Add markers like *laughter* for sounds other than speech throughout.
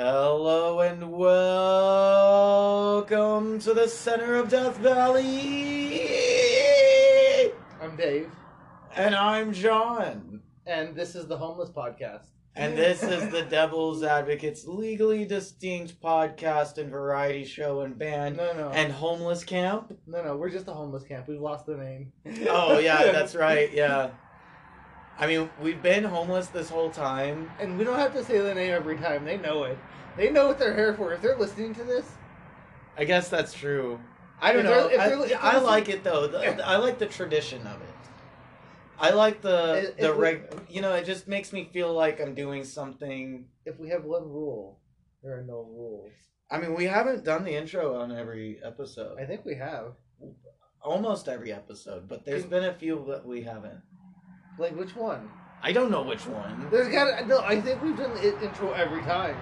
Hello and welcome to the center of Death Valley. I'm Dave, And I'm John. and this is the Homeless Podcast. And this is the Devil's Advocates legally distinct podcast and variety show and band No, no, and homeless camp. no, no. We're just a homeless camp. We've lost the name. Oh yeah, *laughs* that's right. Yeah. I mean, we've been homeless this whole time. And we don't have to say the name every time. They know it. They know what they're here for. If they're listening to this, I guess that's true. I don't If they're- know. if I, they're- if they're I listening- like it though. The- I like the tradition of it. I like the If- the if we- You know, it just makes me feel like I'm doing something. if we have one rule, there are no rules. I mean, we haven't done the intro on every episode. I think we have. Almost every episode, but there's been a few that we haven't. Like which one? I don't know which one. There's got no. I think we've done the intro every time.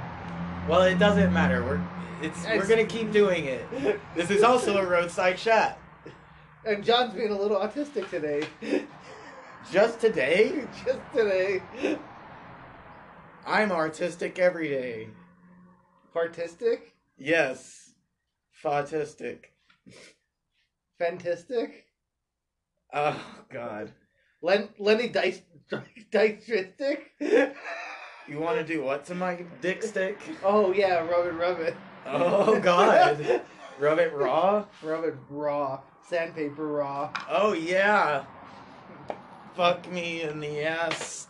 Well, it doesn't matter. We're it's we're gonna keep doing it. This is also a roadside chat. And John's being a little autistic today. Just today, *laughs* Just today. I'm artistic every day. Fartistic? Yes, autistic. Fantastic? Oh God. Len- Lenny Dice *laughs* Dice You want to do what to my dick stick? Oh yeah, rub it, rub it. Oh God. Rub it raw? rub it raw, sandpaper raw. Oh yeah. Fuck me in the ass.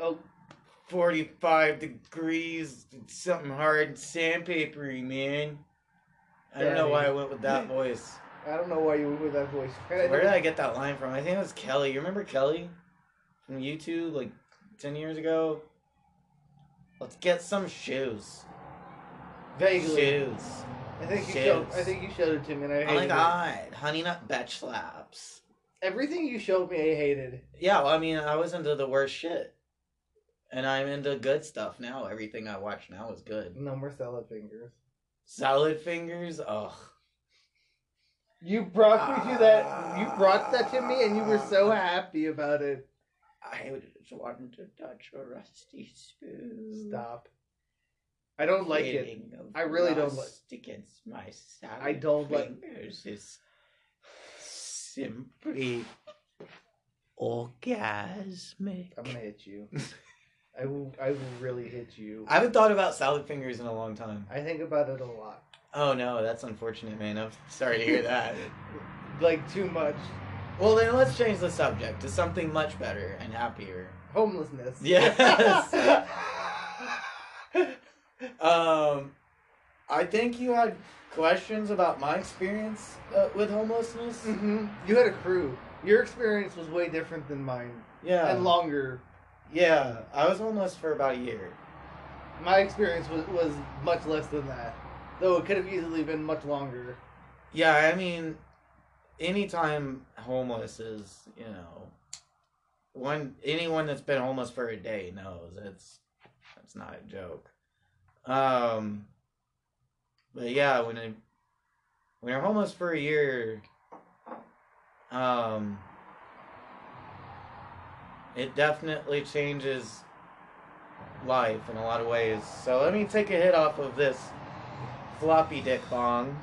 Oh, 45 degrees. Something hard. Sandpapery, man. I don't know why I went with that *laughs* voice. I don't know why you went with that voice. Where did I get that line from? I think it was Kelly. You remember Kelly? From YouTube, like 10 years ago? Let's get some shoes. Vaguely. Shoes. I think you showed. I think you showed it to me, and I hated Oh my it. Honey Nut Betch Slaps. Everything you showed me, I hated. Yeah, well, I mean, I was into the worst shit. And I'm into good stuff now. Everything I watch now is good. No more salad fingers. Salad fingers? Ugh. You brought me to that. You brought that to me, and you were so ah. happy about it. I just wanted to touch a rusty spoon. Stop. I don't like it. I really don't like- against my salad I don't like- fingers is simply orgasmic. I'm gonna hit you. *laughs* I will. I will really hit you. I haven't thought about salad fingers in a long time. I think about it a lot. Oh no, that's unfortunate, man. I'm sorry to hear that. *laughs* Like too much. Well, then let's change the subject to something much better and happier. Homelessness. Yes. *laughs* *laughs* Um, I think you had questions about my experience uh, with homelessness. hmm You had a crew. Your experience was way different than mine, Yeah, and longer. yeah. I was homeless for about a year. My experience was was much less than that, though it could have easily been much longer. Yeah, I mean, anytime homeless is, you know, one anyone that's been homeless for a day knows it's it's not a joke. Um, but yeah, when it, when you're homeless for a year, um, it definitely changes life in a lot of ways. So let me take a hit off of this floppy dick bong.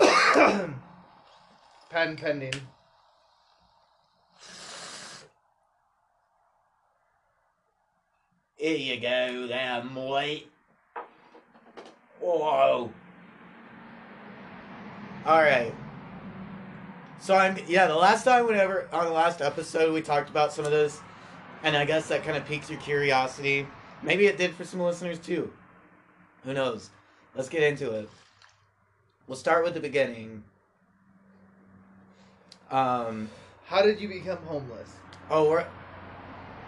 *coughs* *coughs* *coughs* Patent pending. Here you go there, mate. Whoa. Alright. So I'm yeah, the last time whenever on the last episode we talked about some of this, and I guess that kind of piques your curiosity. Maybe it did for some listeners too. Who knows? Let's get into it. We'll start with the beginning. Um How did you become homeless? oh we're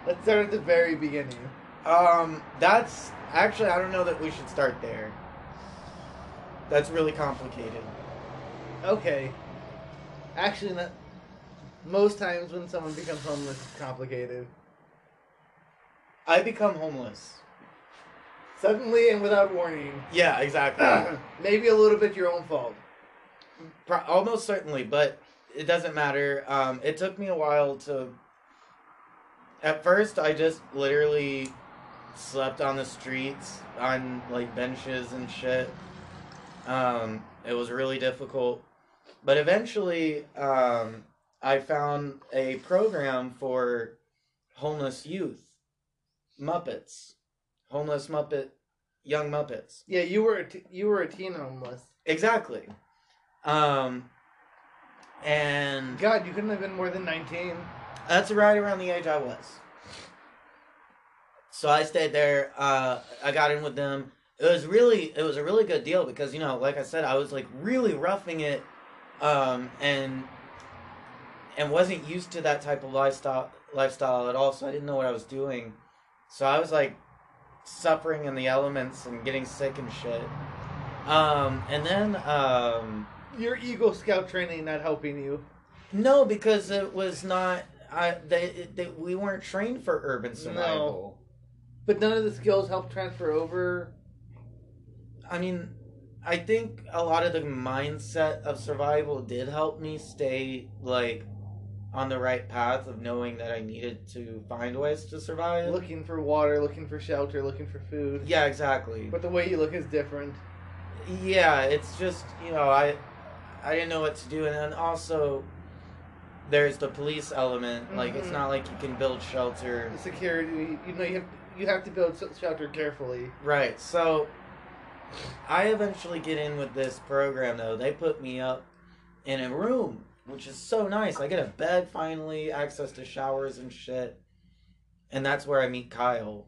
Let's start at the very beginning. Um, that's actually I don't know that we should start there. That's really complicated. Okay. Actually, not. Most times when someone becomes homeless, it's complicated. I become homeless. Suddenly and without warning. Yeah, exactly. *clears throat* Maybe a little bit your own fault. Pro- almost certainly, but it doesn't matter. Um, it took me a while to. At first, I just literally slept on the streets on like benches and shit. Um, it was really difficult, but eventually, um, I found a program for homeless youth, Muppets, homeless Muppet, young Muppets. Yeah, you were a t- you were a teen homeless. Exactly. Um, and God, you couldn't have been more than nineteen. That's right around the age I was. So I stayed there. Uh, I got in with them. It was really, it was a really good deal because you know, like I said, I was like really roughing it, um, and and wasn't used to that type of lifestyle lifestyle at all. So I didn't know what I was doing. So I was like suffering in the elements and getting sick and shit. Um, and then um, Your Eagle Scout training not helping you. no, because it was not. I they, they we weren't trained for urban survival. No. But none of the skills help transfer over. I mean, I think a lot of the mindset of survival did help me stay like on the right path of knowing that I needed to find ways to survive. Looking for water, looking for shelter, looking for food. yeah, exactly. But the way you look is different. Yeah, it's just you know I I didn't know what to do, and then also there's the police element. Like it's Mhm. not like you can build shelter. The security, you know, you have you have to build shelter carefully. Right. So I eventually get in with this program though. They put me up in a room, which is so nice. I get a bed finally, access to showers and shit. And that's where I meet Kyle.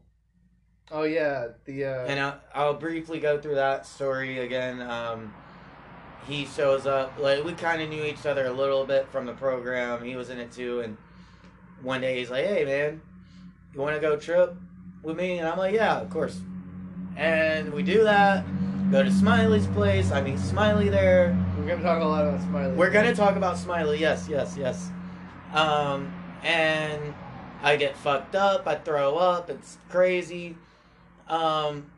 Oh yeah, the uh, And I'll, I'll briefly go through that story again. Um, he shows up. Like we kind of knew each other a little bit from the program. He was in it too. And one day he's like, "Hey man, you want to go trip with me?" And I'm like, "Yeah, of course." And we do that. Go to Smiley's place. I meet Smiley there. we're gonna talk a lot about Smiley. We're gonna talk about Smiley. Yes, yes, yes. Um, and I get fucked up. I throw up. It's crazy. Um,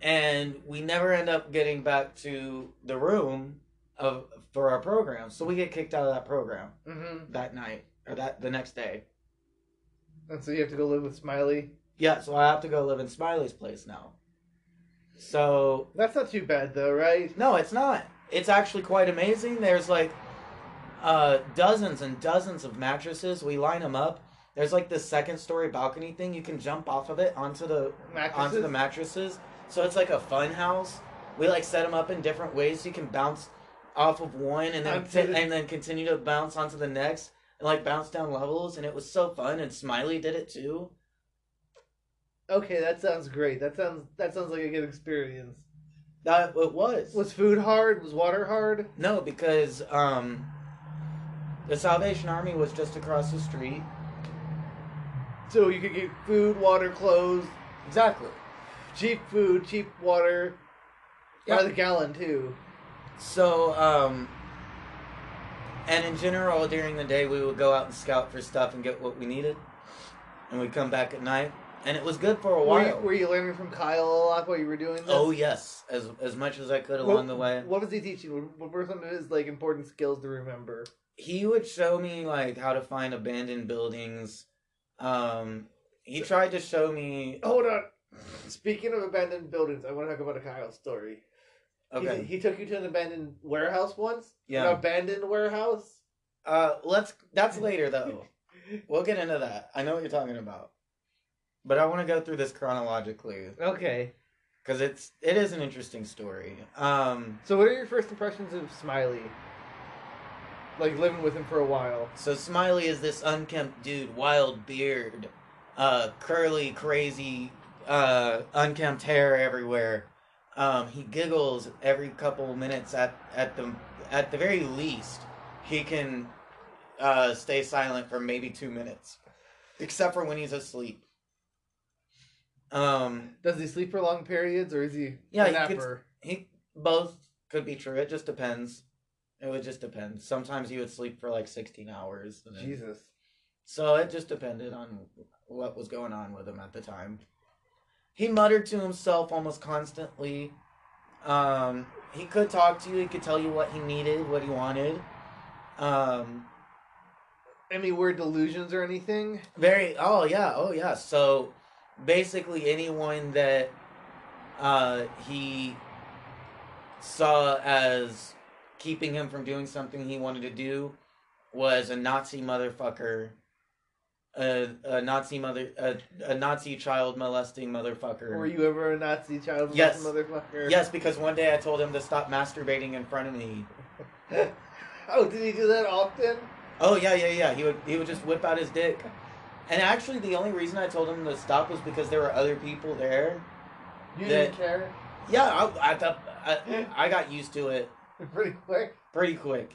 and we never end up getting back to the room of for our program. So we get kicked out of that program Mm-hmm. that night or that the next day. And so you have to go live with Smiley. Yeah, so I have to go live in Smiley's place now. So That's not too bad though, right? No, it's not. It's actually quite amazing. There's like uh, dozens and dozens of mattresses. We line them up. There's like this second story balcony thing. You can jump off of it onto the Mattresses. onto the mattresses. So it's like a fun house. We like set them up in different ways. So you can bounce off of one and then and then continue to bounce onto the next and like bounce down levels. And it was so fun. And Smiley did it too. Okay, that sounds great. That sounds that sounds like a good experience. That it was. Was food hard? Was water hard? No, because um, the Salvation Army was just across the street. So you could get food, water, clothes, Exactly. Cheap food, cheap water, Yeah. by the gallon too. So, um, and in general, during the day, we would go out and scout for stuff and get what we needed, and we'd come back at night, and it was good for a Were you, while. were you learning from Kyle a lot while you were doing this? Oh yes, as as much as I could What- along the way. What was he teaching? What- What were some of his like important skills to remember? He would show me like how to find abandoned buildings. Um, he tried to show me. Hold on. Speaking of abandoned buildings, I want to talk about a Kyle story. He- Okay. He, took you to an abandoned warehouse once. Yeah. An abandoned warehouse. Uh, let's. That's *laughs* later though. We'll get into that. I know what you're talking about, but I want to go through this chronologically Okay. because it's it is an interesting story. Um, So, what are your first impressions of Smiley? Like living with him for a while. so Smiley is this unkempt dude, wild beard, uh, curly, crazy, uh, unkempt hair everywhere. Um, he giggles every couple minutes. At at the at the very least, he can uh, stay silent for maybe two minutes, except for when he's asleep. Um, Does he sleep for long periods, or is he Yeah, a he gets- napper? He both could be true. It just depends. It would just depend. Sometimes he would sleep for like sixteen hours. Jesus. So it just depended on what was going on with him at the time. He muttered to himself almost constantly. Um, he could talk to you. He could tell you what he needed, what he wanted. Um, Any weird delusions or anything? very. Oh yeah. Oh yeah. So basically anyone that uh, he saw as keeping him from doing something he wanted to do was a Nazi motherfucker, a, a Nazi mother, a, a Nazi child molesting motherfucker. Were you ever a Nazi child Yes. motherfucker? Yes, because one day I told him to stop masturbating in front of me. *laughs* oh, did he do that often? Oh yeah, yeah, yeah. He would he would just whip out his dick. And actually, the only reason I told him to stop was because there were other people there. You That- didn't care? Yeah, I, I I, I got used to it *laughs* Pretty quick. pretty quick.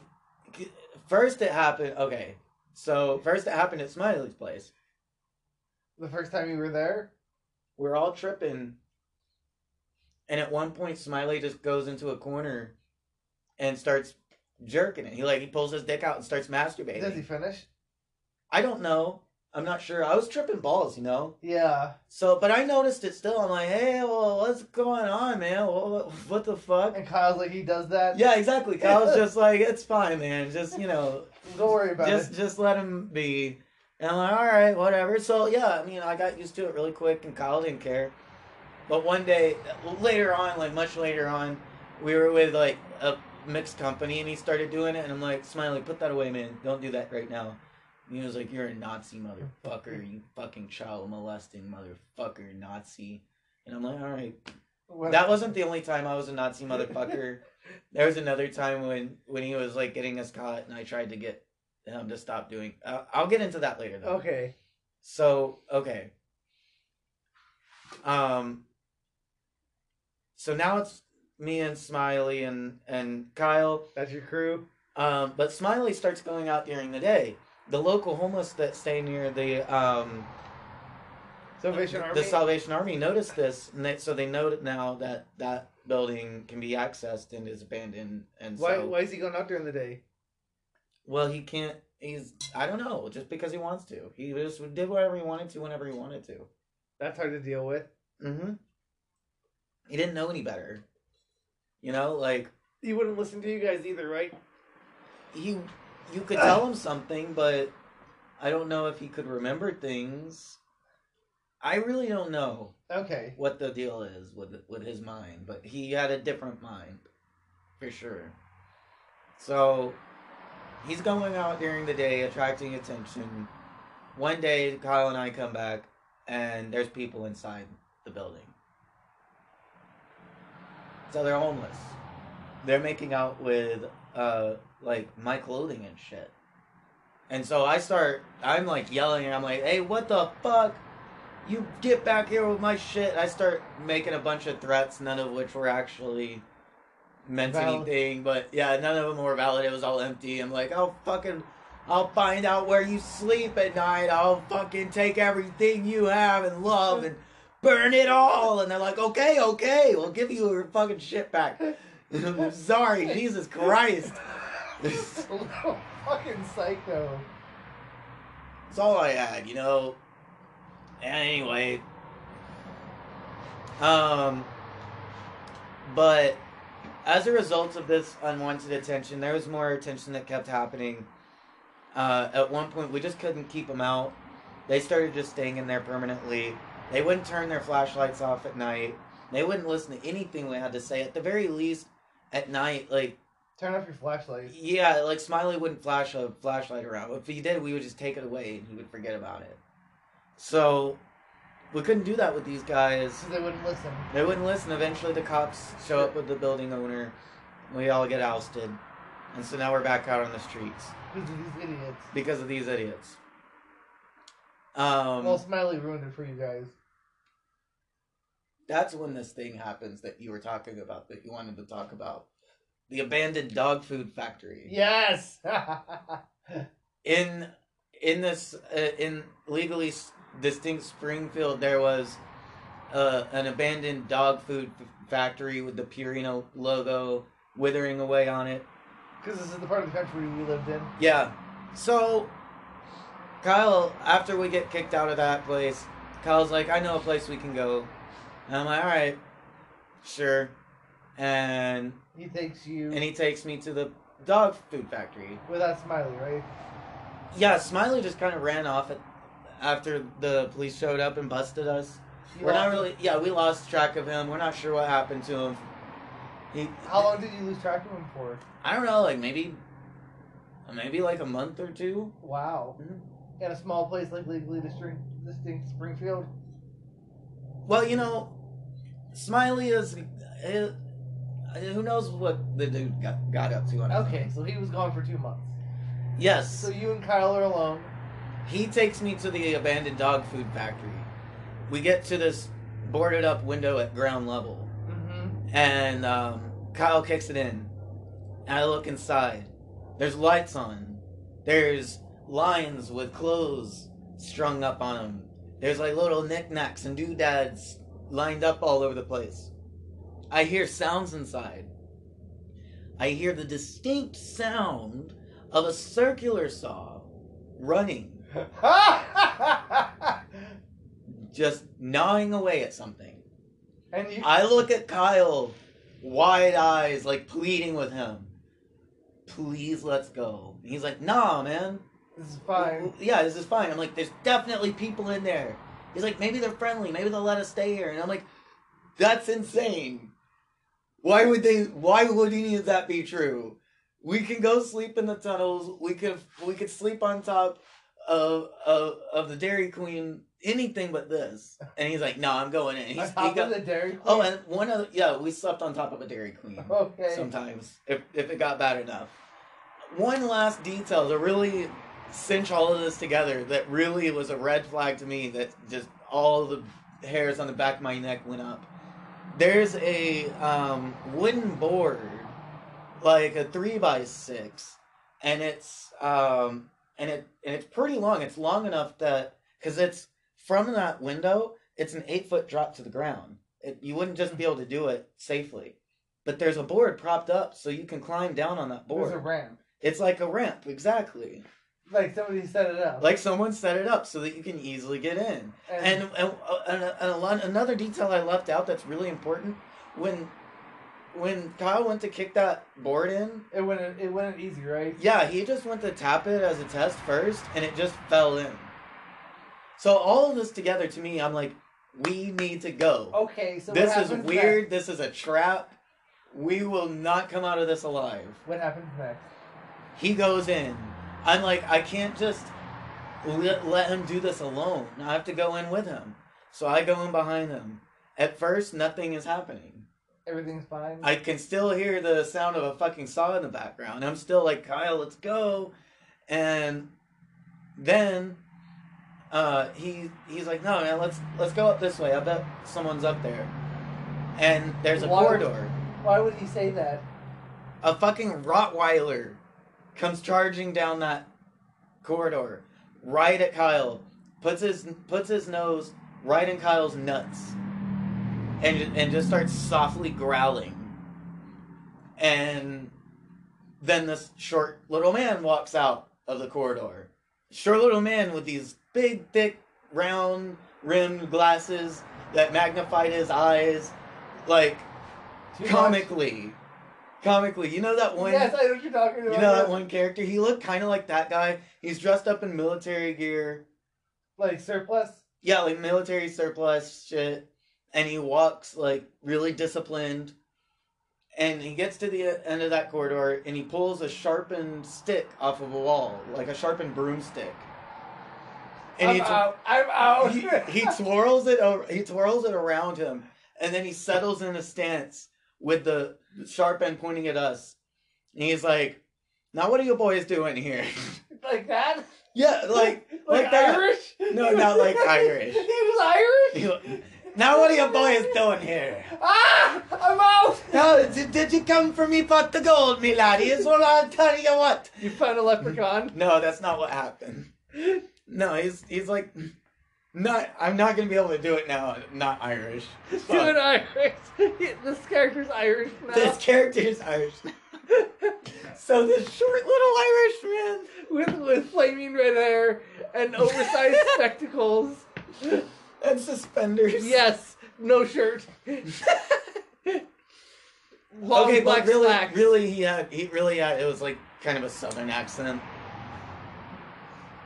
First, it happened. Okay, so first it happened at Smiley's place. The first time you were there? We're all tripping, and at one point, Smiley just goes into a corner and starts jerking it. He like he pulls his dick out and starts masturbating. Does he finish? I don't know. I'm not sure. I was tripping balls, you know. Yeah. So, but I noticed it still. I'm like, hey, well, what's going on, man? What, what the fuck? And Kyle's like, he does that? Yeah, exactly. Kyle's *laughs* just like, it's fine, man. Just you know, Don't worry about just it. just let him be. And I'm like, all right, whatever. So yeah, I mean, I got used to it really quick, and Kyle didn't care. But one day, later on, like much later on, we were with like a mixed company, and he started doing it, and I'm like, Smiley, put that away, man. Don't do that right now. And he was like, "You're a Nazi motherfucker, you fucking child molesting motherfucker, Nazi." And I'm like, "All right." What- That wasn't the only time I was a Nazi motherfucker. There was another time when when he was like getting us caught, and I tried to get him to stop doing. Uh, I'll get into that later, though. Okay. So okay. Um. So now it's me and Smiley and and Kyle. That's your crew? Um, but Smiley starts going out during the day. The local homeless that stay near the um Salvation the Salvation Army noticed this, and they, so they know now that that building can be accessed and is abandoned. And why, so, why is he going out during the day? well, he can't. He's I don't know, just because he wants to. He just did whatever he wanted to whenever he wanted to. That's hard to deal with. Mm-hmm. He didn't know any better. You know, like He wouldn't listen to you guys either, right? he, you could tell him something, but I don't know if he could remember things. I really don't know Okay. what the deal is with with his mind, but he had a different mind, for sure. So he's going out during the day, attracting attention. One day, Kyle and I come back, and there's people inside the building. So they're homeless. They're making out with uh like my clothing and shit. And so I start I'm like yelling and I'm like, hey, what the fuck? You get back here with my shit. I start making a bunch of threats, none of which were actually meant Valid. anything. But yeah, none of them were valid. It was all empty. I'm like, I'll fucking I'll find out where you sleep at night. I'll fucking take everything you have and love and burn it all. And they're like, okay, okay, we'll give you your fucking shit back. I'm *laughs* sorry, *laughs* Jesus Christ. *laughs* fucking psycho. That's all I had, you know. Anyway. Um but as a result of this unwanted attention, there was more attention that kept happening. Uh, at one point, we just couldn't keep them out. They started just staying in there permanently. They wouldn't turn their flashlights off at night. They wouldn't listen to anything we had to say. At the very least, at night, like Turn off your flashlight. yeah, like Smiley wouldn't flash a flashlight around. If he did, we would just take it away and he would forget about it. So we couldn't do that with these guys. They wouldn't listen. They wouldn't listen. Eventually, the cops show up with the building owner. We all get ousted, and so now we're back out on the streets Because of these idiots. because of these idiots. Um, well, Smiley ruined it for you guys. that's when this thing happens that you were talking about that you wanted to talk about. The abandoned dog food factory. Yes! *laughs* in in this uh, in legally distinct Springfield, there was uh, an abandoned dog food factory with the Purina logo withering away on it. Because this is the part of the country we lived in. Yeah. So, Kyle, after we get kicked out of that place, Kyle's like, I know a place we can go. And I'm like, all right, sure. And He takes you and he takes me to the dog food factory. without Smiley, right? Yeah, Smiley just kind of ran off at, after the police showed up and busted us. You We're not lost him? really. Yeah, we lost track of him. We're not sure what happened to him. He. How long did you lose track of him for? I don't know. Like maybe. Maybe like a month or two. Wow. Mhm. In a small place like legally distinct, Springfield. Well, you know, Smiley is. eh, who knows what the dude got, got up to Okay, so he was gone for two months. Yes. So you and Kyle are alone. He takes me to the abandoned dog food factory. We get to this boarded up window at ground level, Mm-hmm. and um, Kyle kicks it in. And I look inside. There's lights on. There's lines with clothes strung up on them. There's like little knickknacks and doodads lined up all over the place. I hear sounds inside. I hear the distinct sound of a circular saw running *laughs* just gnawing away at something. and you. I look at Kyle, wide eyes, like pleading with him. Please, let's go. And he's like, nah, man. this is fine. Yeah, this is fine. I'm like, there's definitely people in there. He's like, maybe they're friendly. Maybe they'll let us stay here. And I'm like, that's insane. Why would they? Why would any of that be true? We can go sleep in the tunnels. We could we could sleep on top of of, of the Dairy Queen. Anything but this. And he's like, no, I'm going in. He's, On he top got- of the Dairy Queen. Oh, and one of the, yeah, we slept on top of a Dairy Queen *laughs* okay. sometimes if if it got bad enough. One last detail to really cinch all of this together that really was a red flag to me that just all the hairs on the back of my neck went up. There's a um, wooden board, like a three by six, and it's um, and it and it's pretty long. It's long enough that because it's from that window, it's an eight foot drop to the ground. It, you wouldn't just be able to do it safely. But there's a board propped up so you can climb down on that board. There's a ramp. It's like a ramp, exactly. Like somebody set it up. Like someone set it up so that you can easily get in. And and, uh, and, and a lot, another detail I left out that's really important when when Kyle went to kick that board in, it went it went easy, right? yeah, he just went to tap it as a test first, and it just fell in. So all of this together, to me, I'm like, we need to go. Okay, so this is weird. This is a trap. We will not come out of this alive. What happens next? He goes in. I'm like, I can't just let, let him do this alone. I have to go in with him. So I go in behind him. At first, nothing is happening. Everything's fine. I can still hear the sound of a fucking saw in the background. I'm still like, Kyle, let's go. And then uh, he he's like, no, man, let's let's go up this way. I bet someone's up there. And there's a Why- corridor. Why would he say that? A fucking Rottweiler comes charging down that corridor, right at Kyle. Puts his puts his nose right in Kyle's nuts, and and just starts softly growling. And then this short little man walks out of the corridor. Short little man with these big, thick, round rimmed glasses that magnified his eyes, like Too much? comically. Comically, you know that one. Yes, I know what you're talking about. You know that one character? He looked kind of like that guy. He's dressed up in military gear. Like surplus. Yeah, like military surplus shit. And he walks like really disciplined. And he gets to the uh, end of that corridor and he pulls a sharpened stick off of a wall, like a sharpened broomstick. And I'm he, out. I'm out. he, he twirls it over, he twirls it around him, and then he settles in a stance with the sharp end pointing at us. And he's like, "Now what are you boys doing here?" *laughs* like that. yeah, like like, like that. Irish. No, not like *laughs* Irish. he was Irish. he- now what are your boys doing here? Ah! I'm out. Now did, did you come for me pot the gold, me laddies? Well, I'll tell you what. You found a leprechaun. No, that's not what happened. No, he's he's like, not. I'm not gonna be able to do it now. Not Irish. Do an Irish. *laughs* this character's Irish now. This character is Irish. *laughs* so this short little Irish man. with with flaming red hair and oversized *laughs* spectacles. And suspenders. Yes, no shirt. *laughs* Long okay, black but really, slacks. really, he had he really had it was like kind of a southern accent.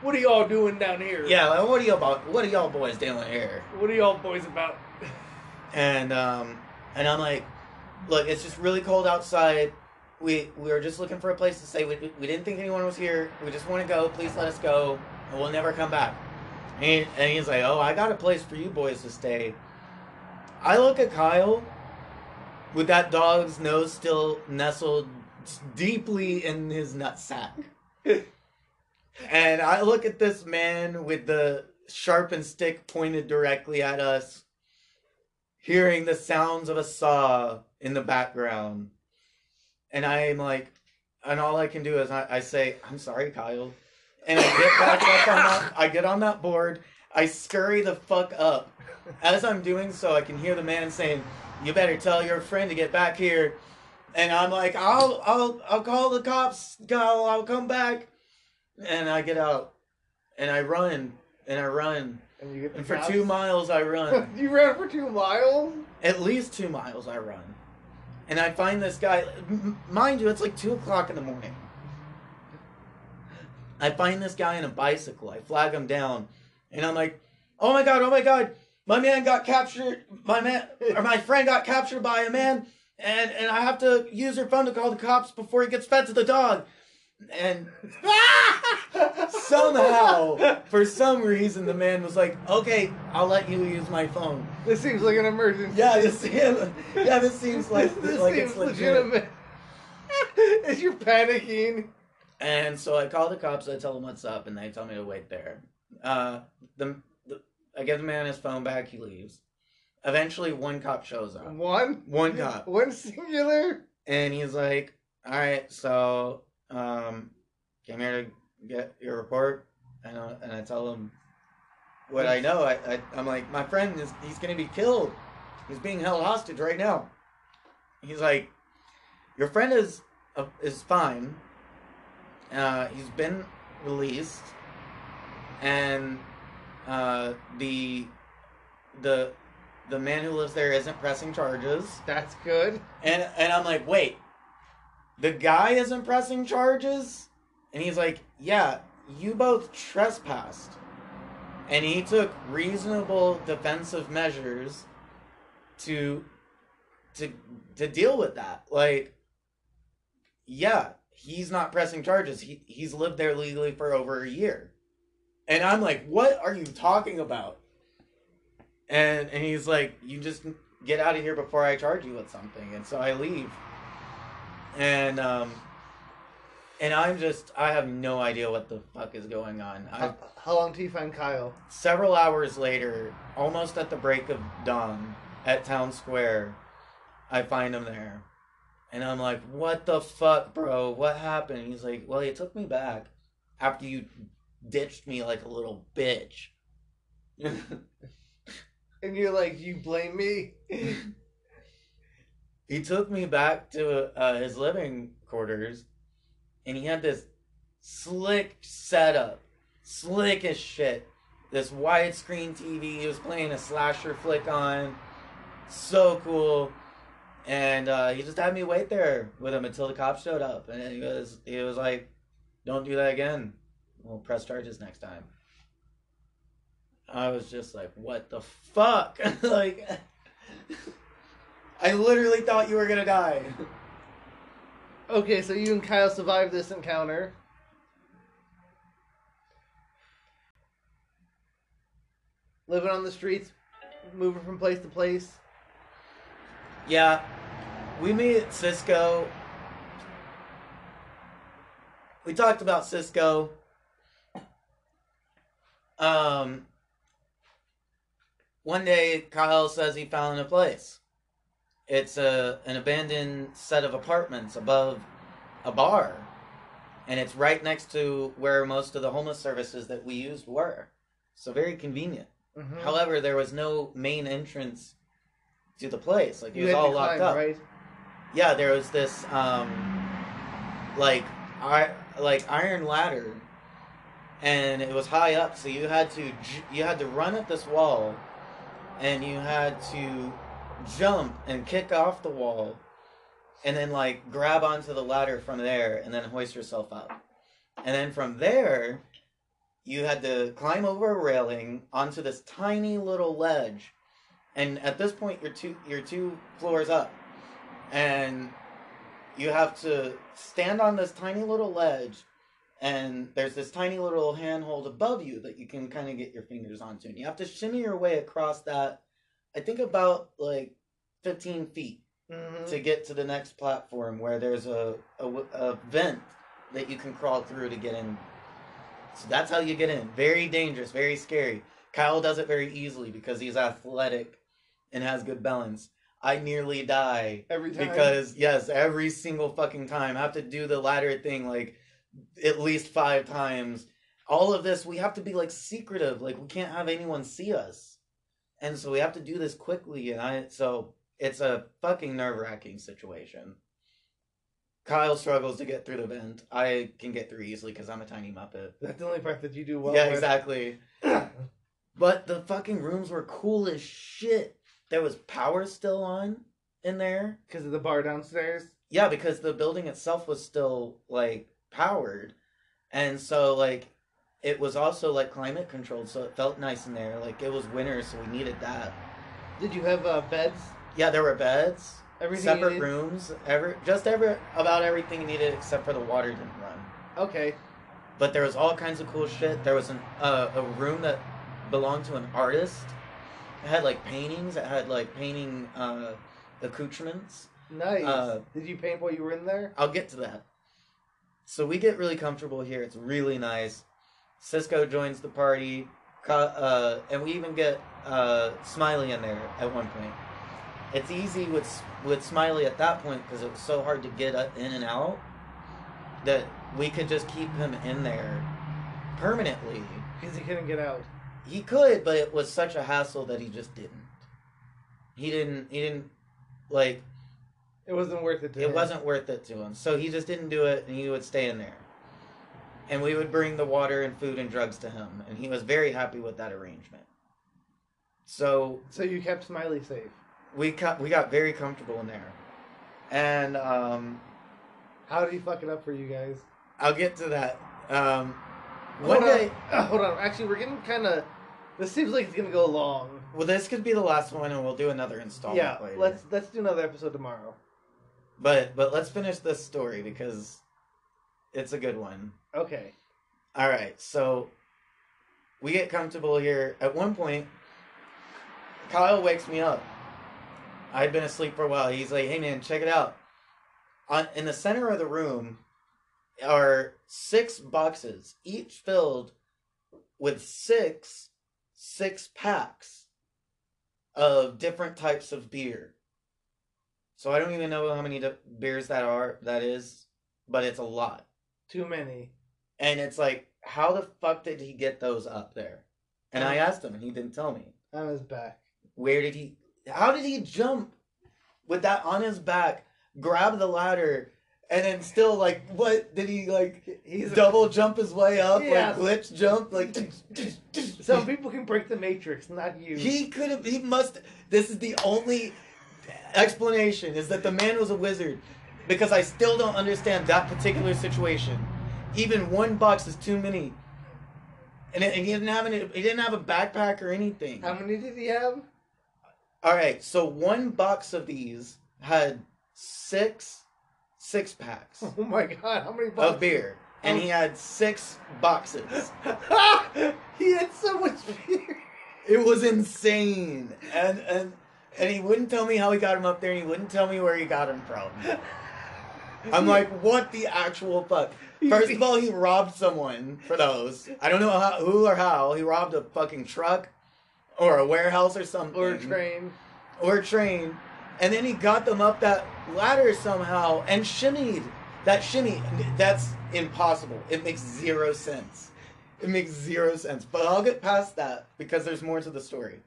What are y'all doing down here? Yeah, like, what are y'all about? What are y'all boys doing here? What are y'all boys about? And um, and I'm like, look, it's just really cold outside. We we were just looking for a place to stay. We, we didn't think anyone was here. We just want to go. Please let us go, and we'll never come back. And, and he's like, oh, I got a place for you boys to stay. I look at Kyle with that dog's nose still nestled deeply in his nutsack. *laughs* and I look at this man with the sharpened stick pointed directly at us, hearing the sounds of a saw in the background. And I'm like, and all I can do is I, I say, I'm sorry, Kyle. And I get back up on that, I get on that board, I scurry the fuck up. As I'm doing so, I can hear the man saying, "You better tell your friend to get back here." And I'm like, "I'll, I'll, I'll call the cops. I'll, I'll come back." And I get out, and I run, and I run, And and for cops? two miles I run. *laughs* you ran for two miles. At least two miles I run, and I find this guy. m- Mind you, it's like two o'clock in the morning. I find this guy on a bicycle. I flag him down, and I'm like, "Oh my god! Oh my god! My man got captured. My man or my friend got captured by a man, and and I have to use her phone to call the cops before he gets fed to the dog." And *laughs* somehow, for some reason, the man was like, "Okay, I'll let you use my phone." This seems like an emergency. Yeah, this yeah, this seems like *laughs* this like seems it's legit. legitimate. *laughs* Is you're panicking? And so I call the cops. I tell them what's up, and they tell me to wait there. Uh, the, the I give the man his phone back. He leaves. Eventually, one cop shows up. One? One cop, *laughs* One singular? and he's like, "All right, so um, came here to get your report." And I, and I tell him what I know. I, I I'm like, my friend is he's gonna be killed. He's being held hostage right now. He's like, your friend is uh, is fine. Uh, he's been released, and uh, the the the man who lives there isn't pressing charges. That's good. And and I'm like, wait, the guy isn't pressing charges? And he's like, yeah, you both trespassed. And he took reasonable defensive measures to to to deal with that. Like, yeah, he's not pressing charges. He he's lived there legally for over a year. And I'm like, what are you talking about? And and he's like, you just get out of here before I charge you with something. And so I leave. And um and I'm just I have no idea what the fuck is going on. I How, how long till you find Kyle? several hours later, almost at the break of dawn at Town Square, I find him there. And I'm like, "What the fuck, bro? What happened?" He's like, "Well, he took me back after you ditched me like a little bitch." *laughs* And you're like, you blame me? *laughs* he took me back to uh, his living quarters and he had this slick setup slick as shit this widescreen tv he was playing a slasher flick on so cool and uh, he just had me wait there with him until the cops showed up and he was he was like don't do that again we'll press charges next time i was just like what the fuck *laughs* like I literally thought you were gonna die. Okay, so you and Kyle survived this encounter. Living on the streets, moving from place to place. Yeah, we meet Cisco. We talked about Cisco. Um, one day Kyle says he found a place. It's a an abandoned set of apartments above a bar, and it's right next to where most of the homeless services that we used were. So very convenient. Mhm. However, there was no main entrance to the place. Like it You was all locked climb, up. right? Yeah, there was this um like I like iron ladder and it was high up so you had to you had to run up this wall and you had to jump and kick off the wall and then like grab onto the ladder from there and then hoist yourself up. And then from there you had to climb over a railing onto this tiny little ledge, and at this point you're two you're two floors up, and you have to stand on this tiny little ledge, and there's this tiny little handhold above you that you can kind of get your fingers onto, and you have to shimmy your way across that. I think about like 15 feet Mhm. to get to the next platform where there's a, a, a vent that you can crawl through to get in. So that's how you get in. Very dangerous, very scary. Kyle does it very easily because he's athletic and has good balance. I nearly die Every time. because yes, every single fucking time I have to do the ladder thing like at least five times. All of this we have to be like secretive, like we can't have anyone see us, and so we have to do this quickly. And I so it's a fucking nerve wracking situation. Kyle struggles to get through the vent. I can get through easily because I'm a tiny muppet. That's the only part that you do well. yeah, with. exactly. *coughs* But the fucking rooms were cool as shit. There was power still on in there. Because of the bar downstairs. Yeah, because the building itself was still like powered. And so like it was also like climate controlled, so it felt nice in there. Like it was winter, so we needed that. Did you have uh, beds? Yeah, there were beds, Everything separate rooms, every just every about everything you needed except for the water didn't run. Okay. But there was all kinds of cool shit. There was an uh, a room that belonged to an artist. It had like paintings. It had like painting uh, accoutrements. Nice. Uh, Did you paint while you were in there? I'll get to that. So we get really comfortable here. It's really nice. Cisco joins the party, uh, and we even get uh, Smiley in there at one point. It's easy with with Smiley at that point because it was so hard to get in and out that we could just keep him in there permanently. Because he couldn't get out. He could, but it was such a hassle that he just didn't. He didn't. He didn't like. It wasn't worth it to It him. wasn't worth it to him. So he just didn't do it and he would stay in there. And we would bring the water and food and drugs to him. And he was very happy with that arrangement. So So you kept Smiley safe. we got, we got very comfortable in there. And um, How did he fuck it up for you guys? I'll get to that. Um, one hold day, On. Uh, hold on. Actually, we're getting kind of. This seems like it's gonna go long. well, this could be the last one and we'll do another installment yeah. later. Let's let's do another episode tomorrow. But, but let's finish this story because it's a good one. Okay. All right, so we get comfortable here. At one point, Kyle wakes me up. I'd been asleep for a while. He's like, "Hey man, check it out." On in the center of the room are six boxes, each filled with six six packs of different types of beer. So I don't even know how many beers that are. That is, but it's a lot. Too many. And it's like, how the fuck did he get those up there? And I asked him, and he didn't tell me. On his back. Where did he? How did he jump with that on his back, grab the ladder, and then still like, what did he like? He's double jump his way up, Yeah. like glitch jump, like. Some people can break the matrix, not you. He could have. He must. This is the only explanation is that the man was a wizard, because I still don't understand that particular situation. Even one box is too many, and, it, and he didn't have any. He didn't have a backpack or anything. How many did he have? All right, so one box of these had six six packs Oh my god! How many of beer, and he had six boxes. *laughs* he had so much beer. It was insane, and and and he wouldn't tell me how he got him up there, and he wouldn't tell me where he got him from. *laughs* I'm like, what the actual fuck? First of all, he robbed someone for those. I don't know how, who or how. He robbed a fucking truck, or a warehouse or something, or a train. or a train, and then he got them up that ladder somehow and shimmied. That shimmy, that's impossible. It makes zero sense. It makes zero sense. But I'll get past that because there's more to the story.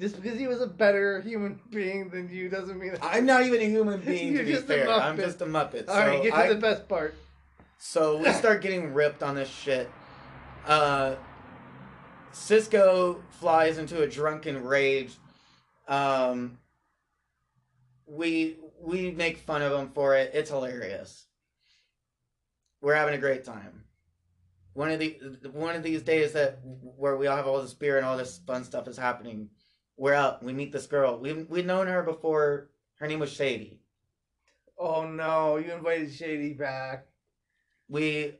Just because he was a better human being than you doesn't mean. I'm not even a human *laughs* being You're to be just a fair. I'm Muppet. just a Muppet. All right, so get to I- the best part. So we *laughs* start getting ripped on this shit. Uh, Cisco flies into a drunken rage. Um, we we make fun of him for it. It's hilarious. We're having a great time. one of the one of these days that where we all have all this beer and all this fun stuff is happening, we're out. We meet this girl. We we'd known her before. Her name was Shady. Oh no, you invited Shady back. We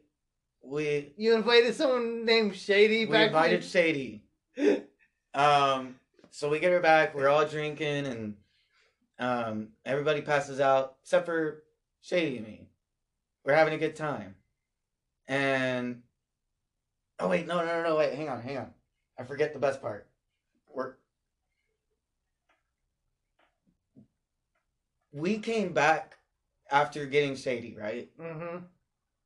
we You invited someone named Shady back. we invited Shady. *laughs* Um, so we get her back. We're all drinking, and um, everybody passes out except for Shady and me. We're having a good time, and oh wait, no, no, no, no, wait, hang on, hang on. I forget the best part. We're we came back after getting Shady, right? mm-hmm.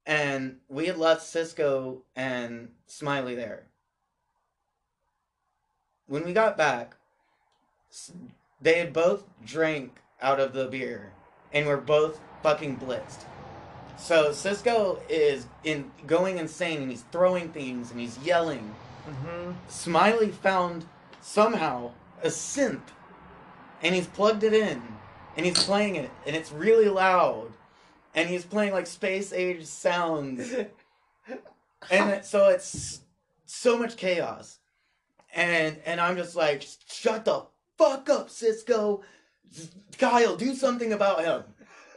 and we had left Cisco and Smiley there. When we got back, they had both drank out of the beer and were both fucking blitzed. So Cisco is in going insane and he's throwing things and he's yelling. Mm-hmm. Smiley found somehow a synth and he's plugged it in and he's playing it and it's really loud and he's playing like space age sounds *laughs* and it, so it's so much chaos and and i'm just like shut the fuck up cisco. Kyle do something about him.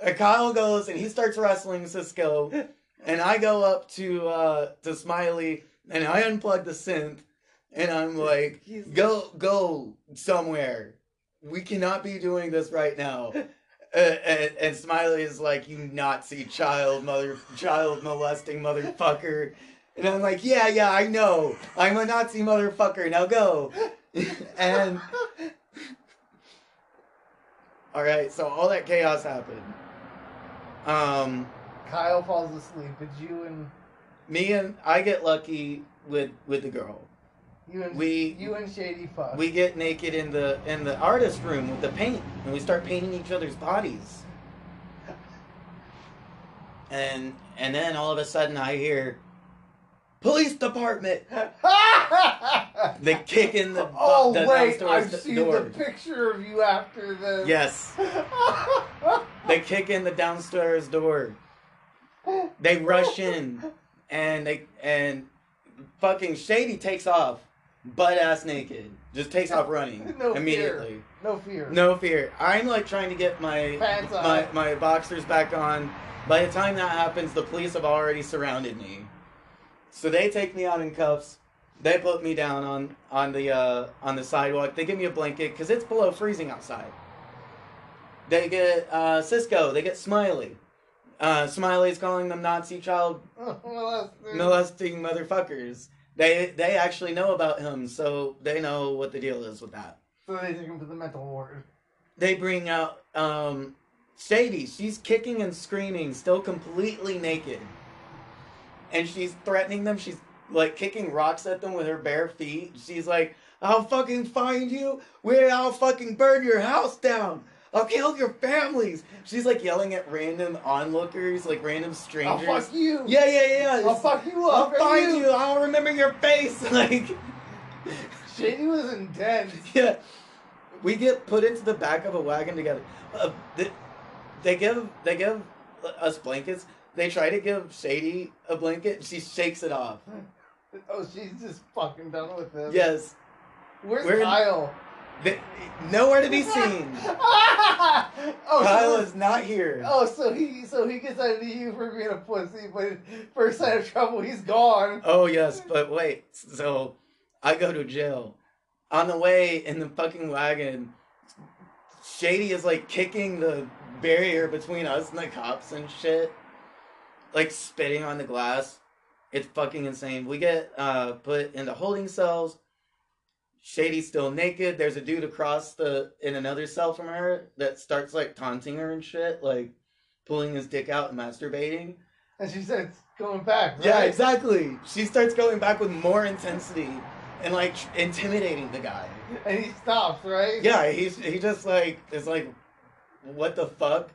And kyle goes and he starts wrestling cisco. And i go up to uh to smiley and i unplug the synth. And i'm like He's go go somewhere. We cannot be doing this right now. *laughs* Uh, and, and smiley is like you nazi child mother child molesting motherfucker. And i'm like yeah yeah i know. I'm a nazi motherfucker. Now go. *laughs* And all right so all that chaos happened. Um Kyle falls asleep, but you and me and i get lucky with with the girl. You and We- you and Shady fuck. we get naked in the in the artist room with the paint and we start painting each other's bodies. And and then all of a sudden i hear police department *laughs* they kick in the, *laughs* oh the wait, I've seen door the picture of you after this. yes *laughs* they kick in the downstairs door they rush in and they and fucking shady takes off butt ass naked just takes off running *laughs* No fear. immediately no fear. No fear. I'm like trying to get my Pants my, on. my boxers back on. By the time that happens, the police have already surrounded me. So they take me out in cuffs. They put me down on on the uh, on the sidewalk. They give me a blanket because it's below freezing outside. They get uh, Cisco. They get Smiley. Uh, Smiley's calling them Nazi child *laughs* that's, molesting motherfuckers. They they actually know about him, so they know what the deal is with that so they take him to the mental ward. they bring out um Shady. She's kicking and screaming, still completely naked. And she's threatening them. She's like kicking rocks at them with her bare feet. She's like, I'll fucking find you. Where I'll fucking burn your house down. I'll kill your families. She's like yelling at random onlookers, like random strangers. I'll fuck you. Yeah, yeah, yeah. I'll fuck you up. I'll find you. I'll remember your face. *laughs* Like, Shady was intense. *laughs* yeah. We get put into the back of a wagon together. Uh, they, they give they give us blankets. They try to give Shady a blanket. She shakes it off. Oh, she's just fucking done with this. Yes. Where's We're in- Kyle? They, nowhere to be *laughs* seen. oh, Kyle so, is not here. oh, so he so he gets under you for being a pussy, but first sign of trouble, he's gone. Oh yes, but wait. So I go to jail. On the way in the fucking wagon, Shady is like kicking the barrier between us and the cops and shit. Like spitting on the glass. It's fucking insane. We get uh put into holding cells. Shady's still naked. There's a dude across the in another cell from her that starts like taunting her and shit, like pulling his dick out and masturbating. And she said, going back, right? Yeah, exactly. She starts going back with more intensity and like intimidating the guy. And he stops, right? Yeah, he's he just like is like, what the fuck?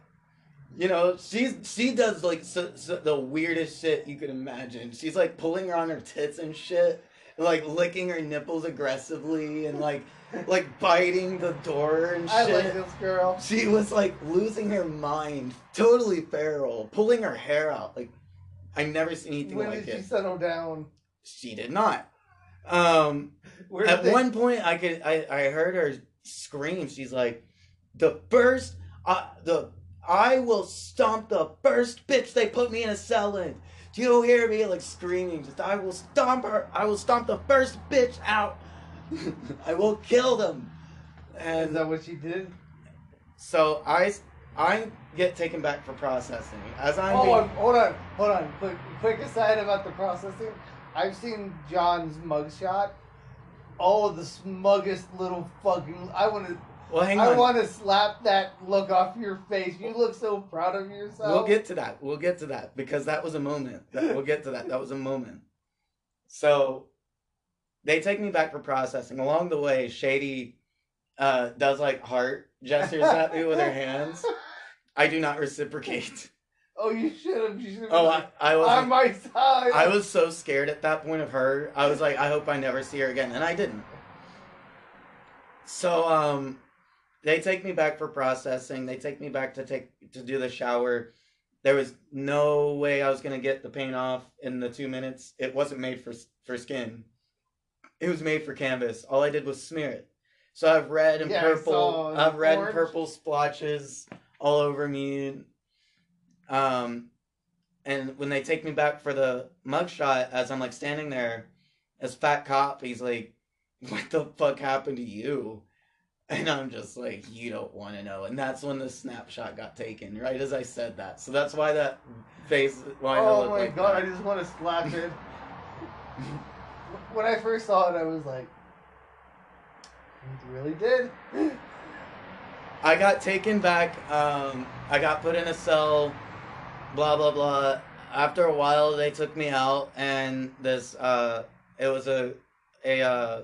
You know, she's she does like so, so, the weirdest shit you could imagine. She's like pulling her on her tits and shit, and like licking her nipples aggressively, and like *laughs* like biting the door and shit. I like this girl. She was like losing her mind, totally feral, pulling her hair out. Like, I never seen anything when like did she it. settle down? She did not. Um, Where at they- one point, I could I, I heard her scream. She's like, "The first, uh, the I will stomp the first bitch they put me in a cell in." Do you hear me? Like screaming, just I will stomp her. I will stomp the first bitch out. *laughs* I will kill them. Is And that what she did? so I I get taken back for processing as I'm. Oh, being- um, hold on, hold on. Quick, quick aside about the processing. I've seen John's mugshot. Oh, the smuggest little fucking. I want to. Well, hang I want to slap that look off your face. You look so proud of yourself. We'll get to that. We'll get to that because that was a moment. That, we'll get to that. That was a moment. So they take me back for processing. Along the way, Shady uh, does like heart gestures at *laughs* me with her hands. I do not reciprocate. Oh, you should have. You should have. Oh, I, I was on my side. I was so scared at that point of her. I was like, I hope I never see her again, and I didn't. So um, they take me back for processing. They take me back to take to do the shower. There was no way I was gonna get the paint off in the two minutes. It wasn't made for for skin. It was made for canvas. All I did was smear it. So I have red and Yeah, purple. saw I have red and purple splotches all over me. Um, and when they take me back for the mugshot, as I'm like standing there, as fat cop, he's like, "What the fuck happened to you?" And I'm just like, "You don't want to know." And that's when the snapshot got taken, right as I said that. So that's why that face, why Oh my like god! that. I just want to slap it. when I first saw it, I was like, "He really did." I got taken back. Um, I got put in a cell. Blah blah blah. After a while, they took me out, and this uh, it was a a uh,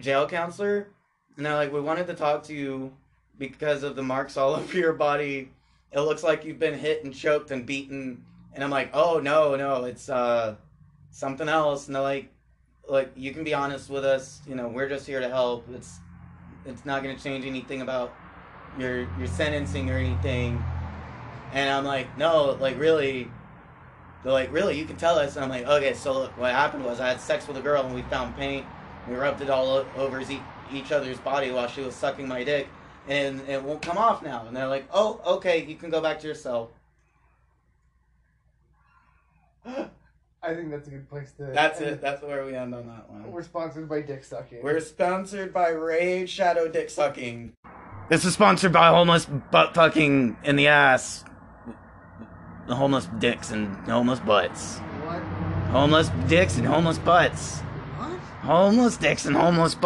jail counselor, and they're like, "We wanted to talk to you because of the marks all *laughs* over your body. It looks like you've been hit and choked and beaten." And I'm like, "Oh no, no, it's uh, something else." And they're like, "Like you can be honest with us. You know, we're just here to help. It's it's not going to change anything about your your sentencing or anything. And I'm like, no, like really. They're like, really? You can tell us. And I'm like, okay. So look, what happened was I had sex with a girl and we found paint. We rubbed it all over e- each other's body while she was sucking my dick, and it won't come off now. And they're like, oh, okay, you can go back to your cell. *gasps* I think that's a good place to. That's it. That's where we end on that one. We're sponsored by Dick Sucking. We're sponsored by Raid Shadow Dick Sucking. This is sponsored by homeless butt fucking in the ass. The homeless dicks and homeless butts. what? Homeless dicks and homeless butts. What? Homeless dicks and homeless butts.